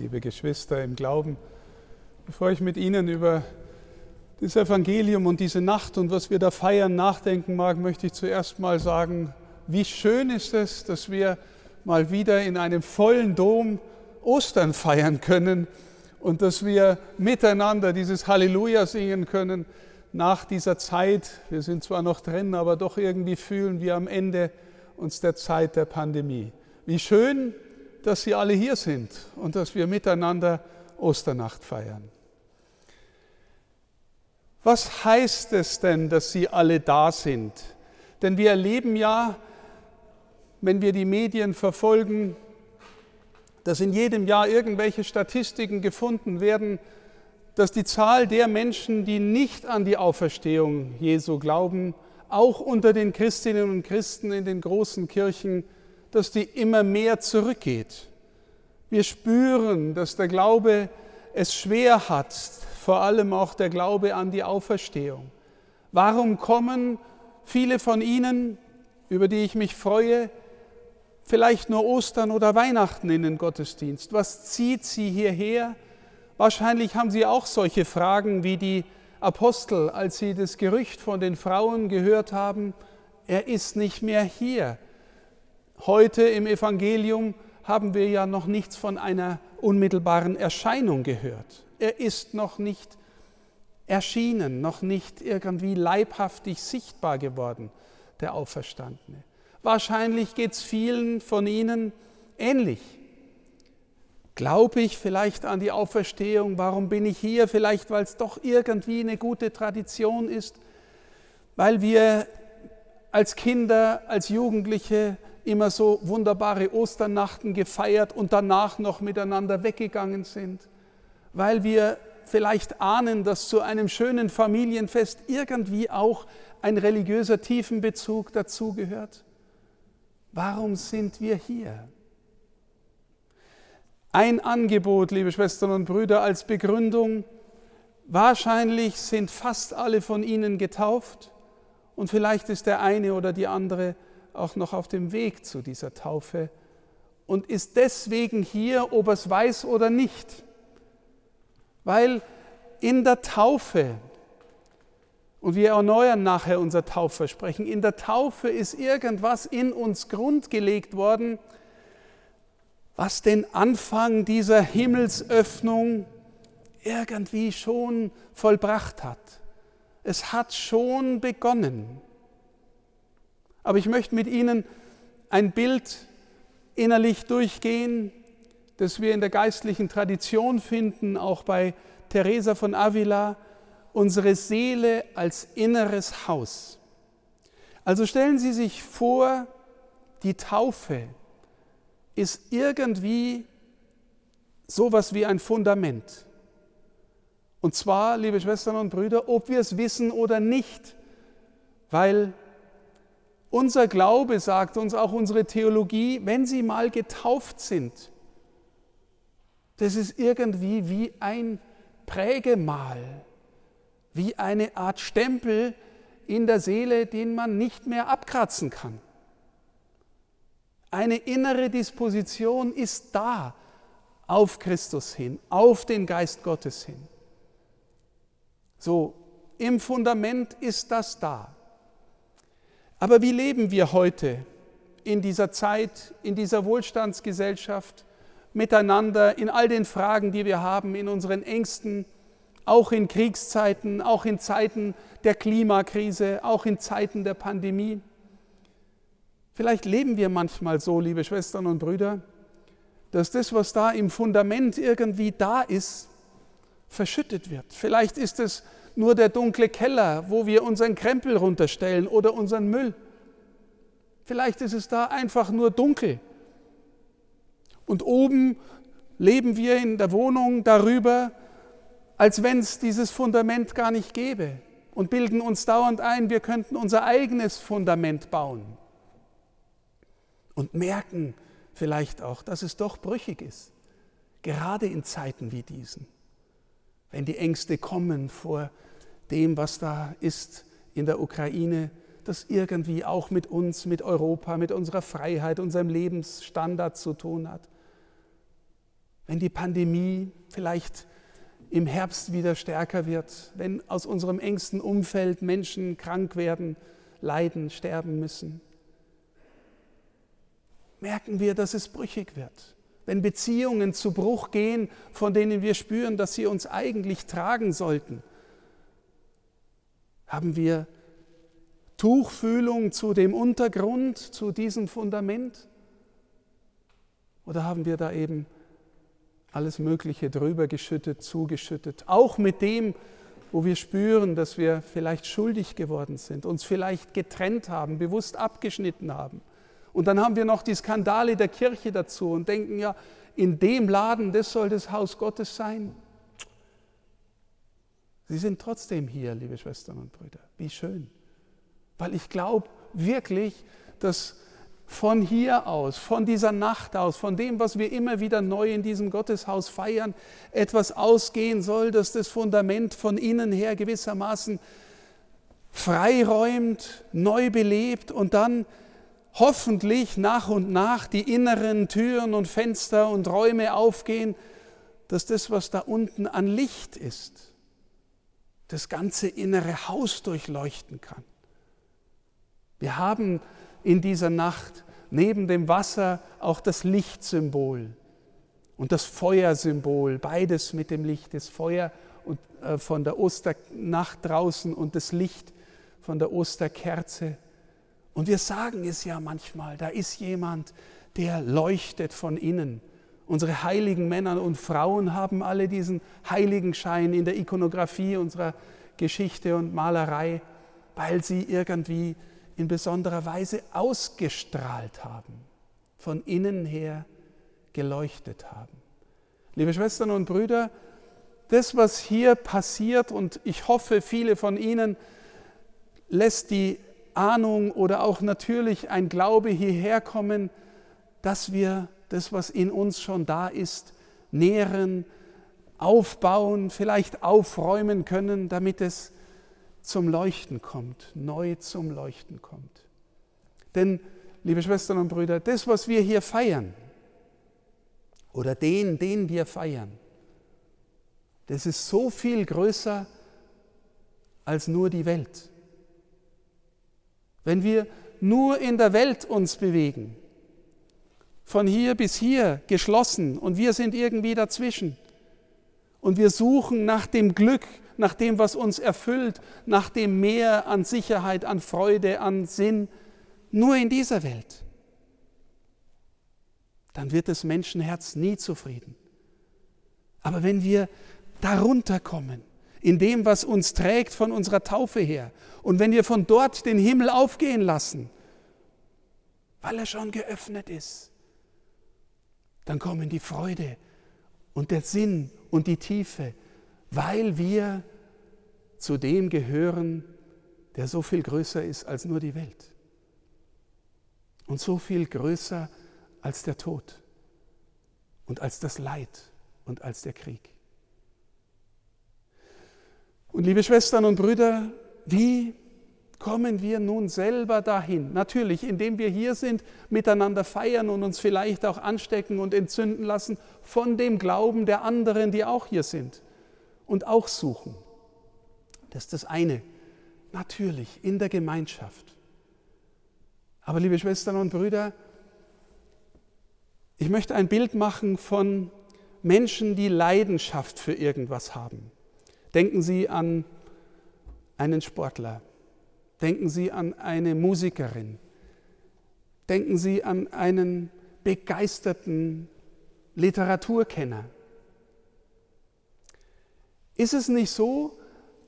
liebe Geschwister im Glauben. Bevor ich mit Ihnen über das Evangelium und diese Nacht und was wir da feiern nachdenken mag, möchte ich zuerst mal sagen, wie schön ist es, dass wir mal wieder in einem vollen Dom Ostern feiern können und dass wir miteinander dieses Halleluja singen können nach dieser Zeit. Wir sind zwar noch drin, aber doch irgendwie fühlen wir am Ende uns der Zeit der Pandemie. Wie schön, dass Sie alle hier sind und dass wir miteinander Osternacht feiern. Was heißt es denn, dass Sie alle da sind? Denn wir erleben ja, wenn wir die Medien verfolgen, dass in jedem Jahr irgendwelche Statistiken gefunden werden, dass die Zahl der Menschen, die nicht an die Auferstehung Jesu glauben, auch unter den Christinnen und Christen in den großen Kirchen dass die immer mehr zurückgeht. Wir spüren, dass der Glaube es schwer hat, vor allem auch der Glaube an die Auferstehung. Warum kommen viele von Ihnen, über die ich mich freue, vielleicht nur Ostern oder Weihnachten in den Gottesdienst? Was zieht Sie hierher? Wahrscheinlich haben Sie auch solche Fragen wie die Apostel, als sie das Gerücht von den Frauen gehört haben, er ist nicht mehr hier. Heute im Evangelium haben wir ja noch nichts von einer unmittelbaren Erscheinung gehört. Er ist noch nicht erschienen, noch nicht irgendwie leibhaftig sichtbar geworden, der Auferstandene. Wahrscheinlich geht es vielen von Ihnen ähnlich. Glaube ich vielleicht an die Auferstehung? Warum bin ich hier? Vielleicht, weil es doch irgendwie eine gute Tradition ist, weil wir als Kinder, als Jugendliche immer so wunderbare Osternachten gefeiert und danach noch miteinander weggegangen sind, weil wir vielleicht ahnen, dass zu einem schönen Familienfest irgendwie auch ein religiöser Tiefenbezug dazugehört. Warum sind wir hier? Ein Angebot, liebe Schwestern und Brüder, als Begründung. Wahrscheinlich sind fast alle von Ihnen getauft und vielleicht ist der eine oder die andere auch noch auf dem Weg zu dieser Taufe und ist deswegen hier, ob er es weiß oder nicht. Weil in der Taufe, und wir erneuern nachher unser Taufversprechen, in der Taufe ist irgendwas in uns grundgelegt worden, was den Anfang dieser Himmelsöffnung irgendwie schon vollbracht hat. Es hat schon begonnen. Aber ich möchte mit Ihnen ein Bild innerlich durchgehen, das wir in der geistlichen Tradition finden, auch bei Teresa von Avila, unsere Seele als inneres Haus. Also stellen Sie sich vor, die Taufe ist irgendwie sowas wie ein Fundament. Und zwar, liebe Schwestern und Brüder, ob wir es wissen oder nicht, weil unser Glaube sagt uns auch unsere Theologie, wenn sie mal getauft sind, das ist irgendwie wie ein Prägemal, wie eine Art Stempel in der Seele, den man nicht mehr abkratzen kann. Eine innere Disposition ist da auf Christus hin, auf den Geist Gottes hin. So, im Fundament ist das da. Aber wie leben wir heute in dieser Zeit, in dieser Wohlstandsgesellschaft miteinander, in all den Fragen, die wir haben, in unseren Ängsten, auch in Kriegszeiten, auch in Zeiten der Klimakrise, auch in Zeiten der Pandemie? Vielleicht leben wir manchmal so, liebe Schwestern und Brüder, dass das, was da im Fundament irgendwie da ist, verschüttet wird. Vielleicht ist es nur der dunkle Keller, wo wir unseren Krempel runterstellen oder unseren Müll. Vielleicht ist es da einfach nur dunkel. Und oben leben wir in der Wohnung darüber, als wenn es dieses Fundament gar nicht gäbe und bilden uns dauernd ein, wir könnten unser eigenes Fundament bauen. Und merken vielleicht auch, dass es doch brüchig ist, gerade in Zeiten wie diesen wenn die Ängste kommen vor dem, was da ist in der Ukraine, das irgendwie auch mit uns, mit Europa, mit unserer Freiheit, unserem Lebensstandard zu tun hat. wenn die Pandemie vielleicht im Herbst wieder stärker wird, wenn aus unserem engsten Umfeld Menschen krank werden, leiden, sterben müssen. Merken wir, dass es brüchig wird. Wenn Beziehungen zu Bruch gehen, von denen wir spüren, dass sie uns eigentlich tragen sollten, haben wir Tuchfühlung zu dem Untergrund, zu diesem Fundament? Oder haben wir da eben alles Mögliche drüber geschüttet, zugeschüttet, auch mit dem, wo wir spüren, dass wir vielleicht schuldig geworden sind, uns vielleicht getrennt haben, bewusst abgeschnitten haben. Und dann haben wir noch die Skandale der Kirche dazu und denken, ja, in dem Laden, das soll das Haus Gottes sein. Sie sind trotzdem hier, liebe Schwestern und Brüder. Wie schön. Weil ich glaube wirklich, dass von hier aus, von dieser Nacht aus, von dem, was wir immer wieder neu in diesem Gotteshaus feiern, etwas ausgehen soll, dass das Fundament von innen her gewissermaßen freiräumt, neu belebt und dann hoffentlich nach und nach die inneren Türen und Fenster und Räume aufgehen, dass das, was da unten an Licht ist, das ganze innere Haus durchleuchten kann. Wir haben in dieser Nacht neben dem Wasser auch das Lichtsymbol und das Feuersymbol, beides mit dem Licht, das Feuer äh, von der Osternacht draußen und das Licht von der Osterkerze. Und wir sagen es ja manchmal, da ist jemand, der leuchtet von innen. Unsere heiligen Männer und Frauen haben alle diesen Heiligenschein in der Ikonografie unserer Geschichte und Malerei, weil sie irgendwie in besonderer Weise ausgestrahlt haben, von innen her geleuchtet haben. Liebe Schwestern und Brüder, das, was hier passiert, und ich hoffe, viele von Ihnen lässt die Ahnung oder auch natürlich ein Glaube hierher kommen, dass wir das, was in uns schon da ist, nähren, aufbauen, vielleicht aufräumen können, damit es zum Leuchten kommt, neu zum Leuchten kommt. Denn, liebe Schwestern und Brüder, das, was wir hier feiern, oder den, den wir feiern, das ist so viel größer als nur die Welt. Wenn wir nur in der Welt uns bewegen, von hier bis hier geschlossen und wir sind irgendwie dazwischen und wir suchen nach dem Glück, nach dem, was uns erfüllt, nach dem Mehr an Sicherheit, an Freude, an Sinn, nur in dieser Welt, dann wird das Menschenherz nie zufrieden. Aber wenn wir darunter kommen, in dem, was uns trägt von unserer Taufe her, und wenn wir von dort den Himmel aufgehen lassen, weil er schon geöffnet ist, dann kommen die Freude und der Sinn und die Tiefe, weil wir zu dem gehören, der so viel größer ist als nur die Welt und so viel größer als der Tod und als das Leid und als der Krieg. Und liebe Schwestern und Brüder, wie kommen wir nun selber dahin? Natürlich, indem wir hier sind, miteinander feiern und uns vielleicht auch anstecken und entzünden lassen von dem Glauben der anderen, die auch hier sind und auch suchen. Das ist das eine. Natürlich, in der Gemeinschaft. Aber liebe Schwestern und Brüder, ich möchte ein Bild machen von Menschen, die Leidenschaft für irgendwas haben. Denken Sie an einen Sportler. Denken Sie an eine Musikerin. Denken Sie an einen begeisterten Literaturkenner. Ist es nicht so,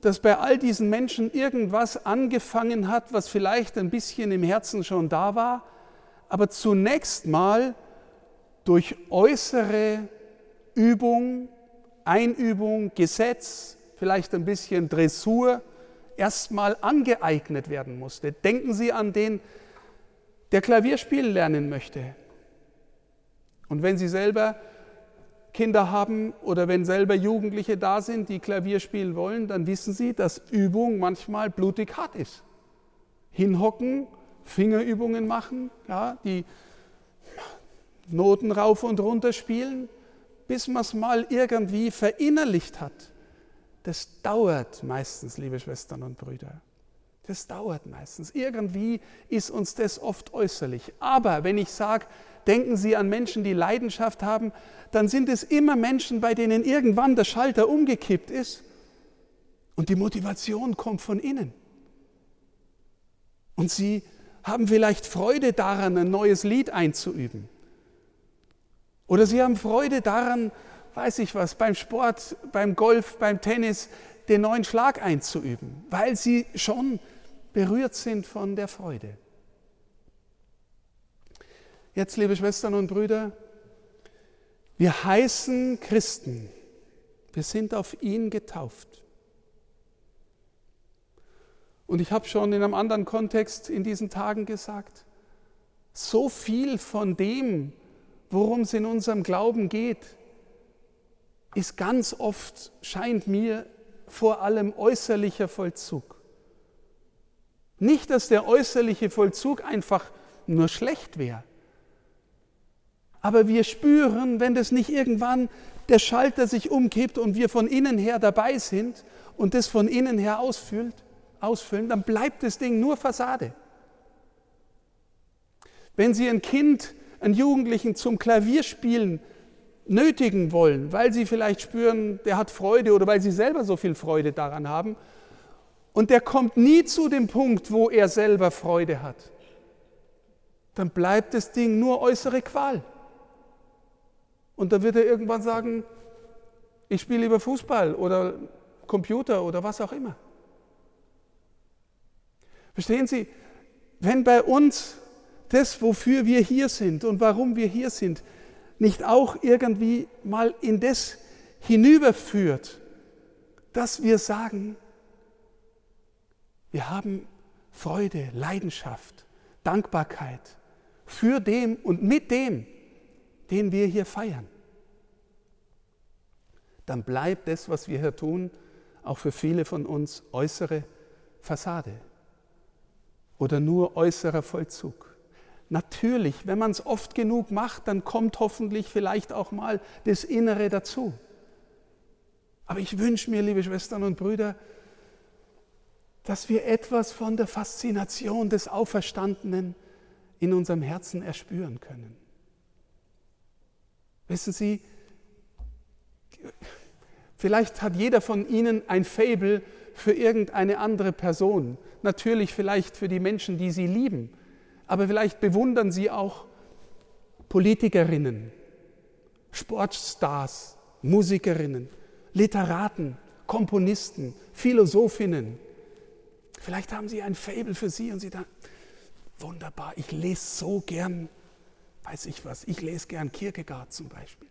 dass bei all diesen Menschen irgendwas angefangen hat, was vielleicht ein bisschen im Herzen schon da war, aber zunächst mal durch äußere Übung, Einübung, Gesetz, vielleicht ein bisschen Dressur erstmal angeeignet werden musste. Denken Sie an den, der Klavierspielen lernen möchte. Und wenn Sie selber Kinder haben oder wenn selber Jugendliche da sind, die Klavier spielen wollen, dann wissen sie, dass Übung manchmal blutig hart ist. Hinhocken, Fingerübungen machen, ja, die Noten rauf und runter spielen, bis man es mal irgendwie verinnerlicht hat, das dauert meistens, liebe Schwestern und Brüder. Das dauert meistens. Irgendwie ist uns das oft äußerlich. Aber wenn ich sage, denken Sie an Menschen, die Leidenschaft haben, dann sind es immer Menschen, bei denen irgendwann der Schalter umgekippt ist und die Motivation kommt von innen. Und sie haben vielleicht Freude daran, ein neues Lied einzuüben. Oder sie haben Freude daran, weiß ich was, beim Sport, beim Golf, beim Tennis den neuen Schlag einzuüben, weil sie schon berührt sind von der Freude. Jetzt, liebe Schwestern und Brüder, wir heißen Christen. Wir sind auf ihn getauft. Und ich habe schon in einem anderen Kontext in diesen Tagen gesagt, so viel von dem, worum es in unserem Glauben geht, ist ganz oft, scheint mir, vor allem äußerlicher Vollzug. Nicht, dass der äußerliche Vollzug einfach nur schlecht wäre, aber wir spüren, wenn das nicht irgendwann der Schalter sich umkippt und wir von innen her dabei sind und das von innen her ausfüllt, ausfüllen, dann bleibt das Ding nur Fassade. Wenn Sie ein Kind, einen Jugendlichen zum Klavierspielen nötigen wollen, weil Sie vielleicht spüren, der hat Freude oder weil Sie selber so viel Freude daran haben, und der kommt nie zu dem Punkt, wo er selber Freude hat, dann bleibt das Ding nur äußere Qual. Und dann wird er irgendwann sagen, ich spiele lieber Fußball oder Computer oder was auch immer. Verstehen Sie, wenn bei uns das, wofür wir hier sind und warum wir hier sind, nicht auch irgendwie mal in das hinüberführt, dass wir sagen, wir haben Freude, Leidenschaft, Dankbarkeit für dem und mit dem, den wir hier feiern, dann bleibt das, was wir hier tun, auch für viele von uns äußere Fassade oder nur äußerer Vollzug. Natürlich, wenn man es oft genug macht, dann kommt hoffentlich vielleicht auch mal das Innere dazu. Aber ich wünsche mir, liebe Schwestern und Brüder, dass wir etwas von der Faszination des Auferstandenen in unserem Herzen erspüren können. Wissen Sie, vielleicht hat jeder von Ihnen ein Fabel für irgendeine andere Person. Natürlich vielleicht für die Menschen, die Sie lieben. Aber vielleicht bewundern Sie auch Politikerinnen, Sportstars, Musikerinnen, Literaten, Komponisten, Philosophinnen. Vielleicht haben Sie ein Fabel für Sie und Sie sagen, wunderbar, ich lese so gern weiß ich was, ich lese gern Kierkegaard zum Beispiel.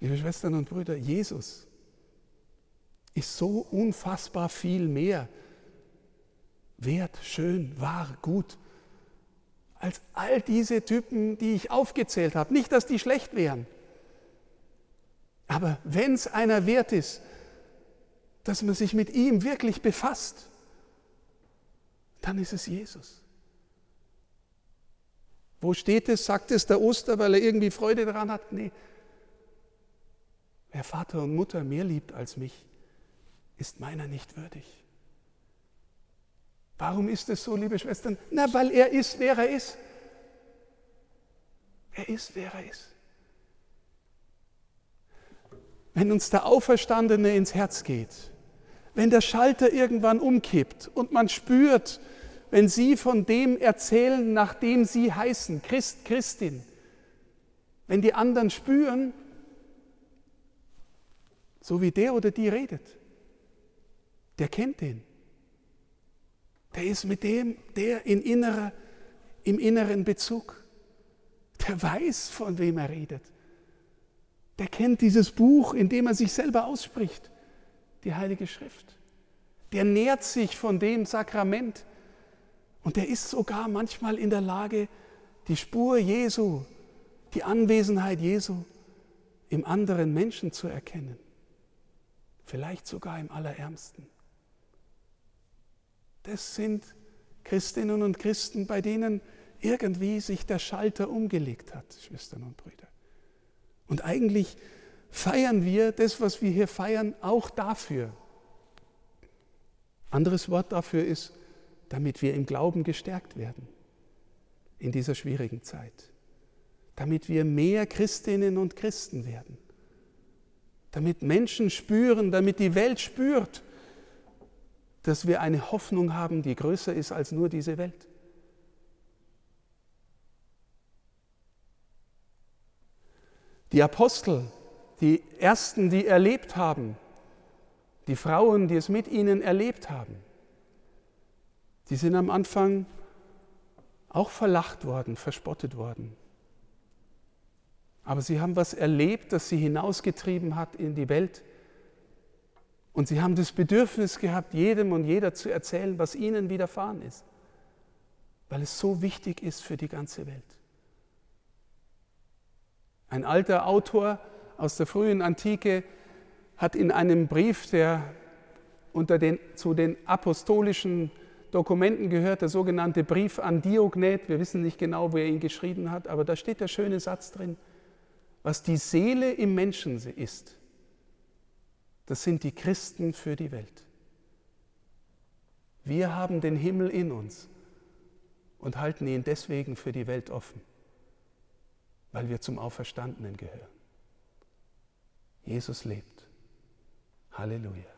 Liebe Schwestern und Brüder, Jesus ist so unfassbar viel mehr wert, schön, wahr, gut, als all diese Typen, die ich aufgezählt habe. Nicht, dass die schlecht wären. Aber wenn es einer wert ist, dass man sich mit ihm wirklich befasst, dann ist es Jesus. Wo steht es? Sagt es der Oster, weil er irgendwie Freude daran hat? Nee. Wer Vater und Mutter mehr liebt als mich, ist meiner nicht würdig. Warum ist es so, liebe Schwestern? Na, weil er ist, wer er ist. Er ist, wer er ist. Wenn uns der Auferstandene ins Herz geht, wenn der Schalter irgendwann umkippt und man spürt, wenn sie von dem erzählen, nach dem sie heißen, Christ, Christin. Wenn die anderen spüren, so wie der oder die redet, der kennt den. Der ist mit dem, der in innerer, im inneren Bezug. Der weiß, von wem er redet. Der kennt dieses Buch, in dem er sich selber ausspricht, die Heilige Schrift. Der nährt sich von dem Sakrament, und er ist sogar manchmal in der Lage, die Spur Jesu, die Anwesenheit Jesu im anderen Menschen zu erkennen. Vielleicht sogar im Allerärmsten. Das sind Christinnen und Christen, bei denen irgendwie sich der Schalter umgelegt hat, Schwestern und Brüder. Und eigentlich feiern wir das, was wir hier feiern, auch dafür. Anderes Wort dafür ist, damit wir im Glauben gestärkt werden in dieser schwierigen Zeit. Damit wir mehr Christinnen und Christen werden. Damit Menschen spüren, damit die Welt spürt, dass wir eine Hoffnung haben, die größer ist als nur diese Welt. Die Apostel, die Ersten, die erlebt haben, die Frauen, die es mit ihnen erlebt haben, die sind am Anfang auch verlacht worden, verspottet worden. Aber sie haben was erlebt, das sie hinausgetrieben hat in die Welt. Und sie haben das Bedürfnis gehabt, jedem und jeder zu erzählen, was ihnen widerfahren ist, weil es so wichtig ist für die ganze Welt. Ein alter Autor aus der frühen Antike hat in einem Brief, der unter den, zu den apostolischen Dokumenten gehört, der sogenannte Brief an Diognet, wir wissen nicht genau, wo er ihn geschrieben hat, aber da steht der schöne Satz drin, was die Seele im Menschen ist, das sind die Christen für die Welt. Wir haben den Himmel in uns und halten ihn deswegen für die Welt offen, weil wir zum Auferstandenen gehören. Jesus lebt. Halleluja.